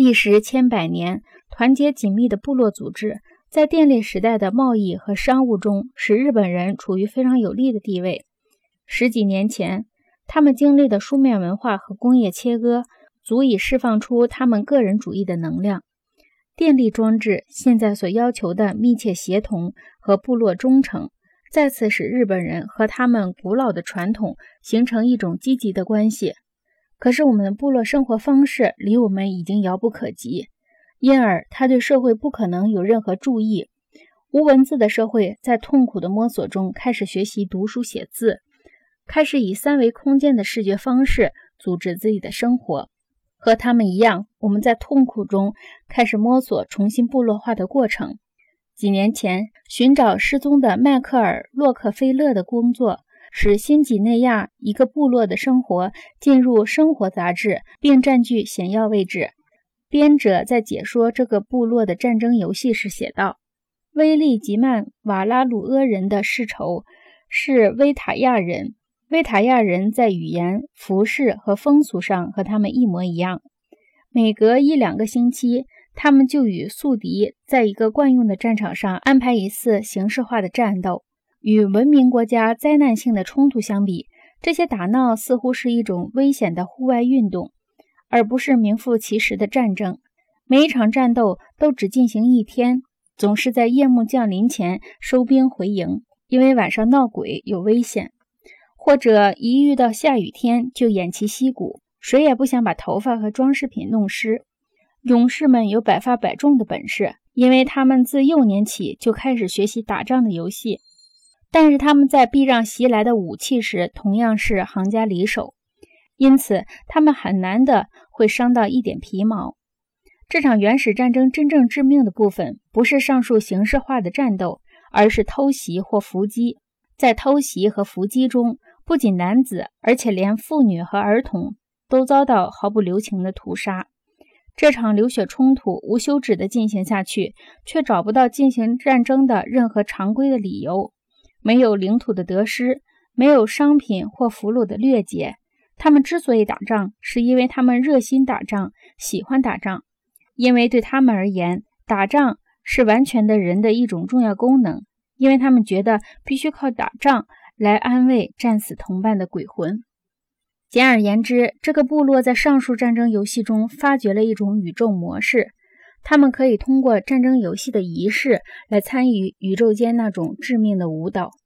历时千百年，团结紧密的部落组织，在电力时代的贸易和商务中，使日本人处于非常有利的地位。十几年前，他们经历的书面文化和工业切割，足以释放出他们个人主义的能量。电力装置现在所要求的密切协同和部落忠诚，再次使日本人和他们古老的传统形成一种积极的关系。可是，我们的部落生活方式离我们已经遥不可及，因而他对社会不可能有任何注意。无文字的社会在痛苦的摸索中开始学习读书写字。开始以三维空间的视觉方式组织自己的生活，和他们一样，我们在痛苦中开始摸索重新部落化的过程。几年前，寻找失踪的迈克尔·洛克菲勒的工作，使新几内亚一个部落的生活进入《生活》杂志，并占据显要位置。编者在解说这个部落的战争游戏时写道：“威利吉曼瓦拉鲁阿人的世仇是威塔亚人。”维塔亚人在语言、服饰和风俗上和他们一模一样。每隔一两个星期，他们就与宿敌在一个惯用的战场上安排一次形式化的战斗。与文明国家灾难性的冲突相比，这些打闹似乎是一种危险的户外运动，而不是名副其实的战争。每一场战斗都只进行一天，总是在夜幕降临前收兵回营，因为晚上闹鬼有危险。或者一遇到下雨天就偃旗息鼓，谁也不想把头发和装饰品弄湿。勇士们有百发百中的本事，因为他们自幼年起就开始学习打仗的游戏。但是他们在避让袭来的武器时，同样是行家里手，因此他们很难的会伤到一点皮毛。这场原始战争真正致命的部分，不是上述形式化的战斗，而是偷袭或伏击。在偷袭和伏击中，不仅男子，而且连妇女和儿童都遭到毫不留情的屠杀。这场流血冲突无休止地进行下去，却找不到进行战争的任何常规的理由。没有领土的得失，没有商品或俘虏的掠劫。他们之所以打仗，是因为他们热心打仗，喜欢打仗。因为对他们而言，打仗是完全的人的一种重要功能。因为他们觉得必须靠打仗。来安慰战死同伴的鬼魂。简而言之，这个部落在上述战争游戏中发掘了一种宇宙模式。他们可以通过战争游戏的仪式来参与宇宙间那种致命的舞蹈。